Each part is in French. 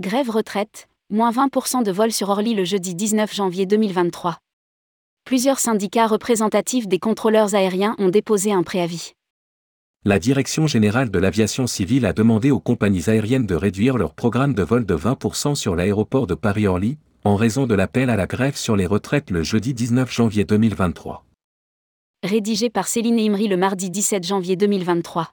Grève retraite, moins 20% de vols sur Orly le jeudi 19 janvier 2023. Plusieurs syndicats représentatifs des contrôleurs aériens ont déposé un préavis. La Direction générale de l'aviation civile a demandé aux compagnies aériennes de réduire leur programme de vol de 20% sur l'aéroport de Paris-Orly, en raison de l'appel à la grève sur les retraites le jeudi 19 janvier 2023. Rédigé par Céline Imri le mardi 17 janvier 2023.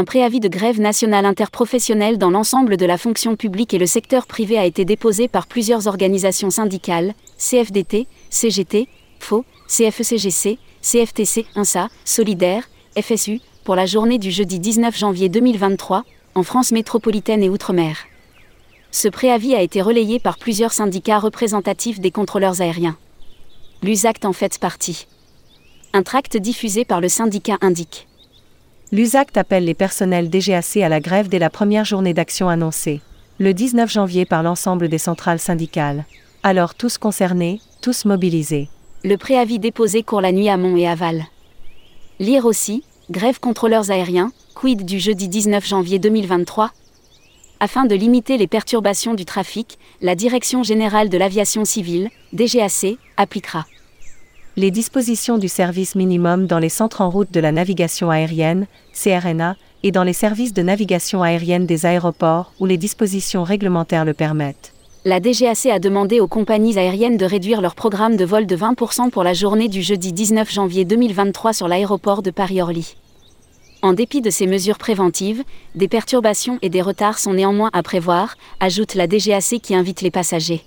Un préavis de grève nationale interprofessionnelle dans l'ensemble de la fonction publique et le secteur privé a été déposé par plusieurs organisations syndicales, CFDT, CGT, FO, CFECGC, CFTC, INSA, Solidaire, FSU, pour la journée du jeudi 19 janvier 2023, en France métropolitaine et Outre-mer. Ce préavis a été relayé par plusieurs syndicats représentatifs des contrôleurs aériens. L'USACT en fait partie. Un tract diffusé par le syndicat indique. L'USACT appelle les personnels DGAC à la grève dès la première journée d'action annoncée, le 19 janvier par l'ensemble des centrales syndicales. Alors tous concernés, tous mobilisés. Le préavis déposé court la nuit à Mont et Aval. Lire aussi, grève contrôleurs aériens, quid du jeudi 19 janvier 2023 Afin de limiter les perturbations du trafic, la Direction générale de l'aviation civile, DGAC, appliquera les dispositions du service minimum dans les centres en route de la navigation aérienne, CRNA, et dans les services de navigation aérienne des aéroports où les dispositions réglementaires le permettent. La DGAC a demandé aux compagnies aériennes de réduire leur programme de vol de 20% pour la journée du jeudi 19 janvier 2023 sur l'aéroport de Paris-Orly. En dépit de ces mesures préventives, des perturbations et des retards sont néanmoins à prévoir, ajoute la DGAC qui invite les passagers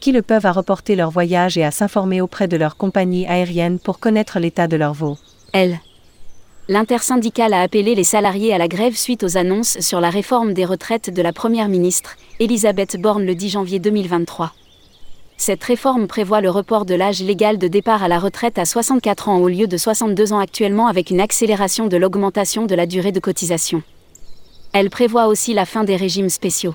qui le peuvent à reporter leur voyage et à s'informer auprès de leur compagnie aérienne pour connaître l'état de leur vol. Elle. L'intersyndicale a appelé les salariés à la grève suite aux annonces sur la réforme des retraites de la Première ministre, Elisabeth Borne le 10 janvier 2023. Cette réforme prévoit le report de l'âge légal de départ à la retraite à 64 ans au lieu de 62 ans actuellement avec une accélération de l'augmentation de la durée de cotisation. Elle prévoit aussi la fin des régimes spéciaux.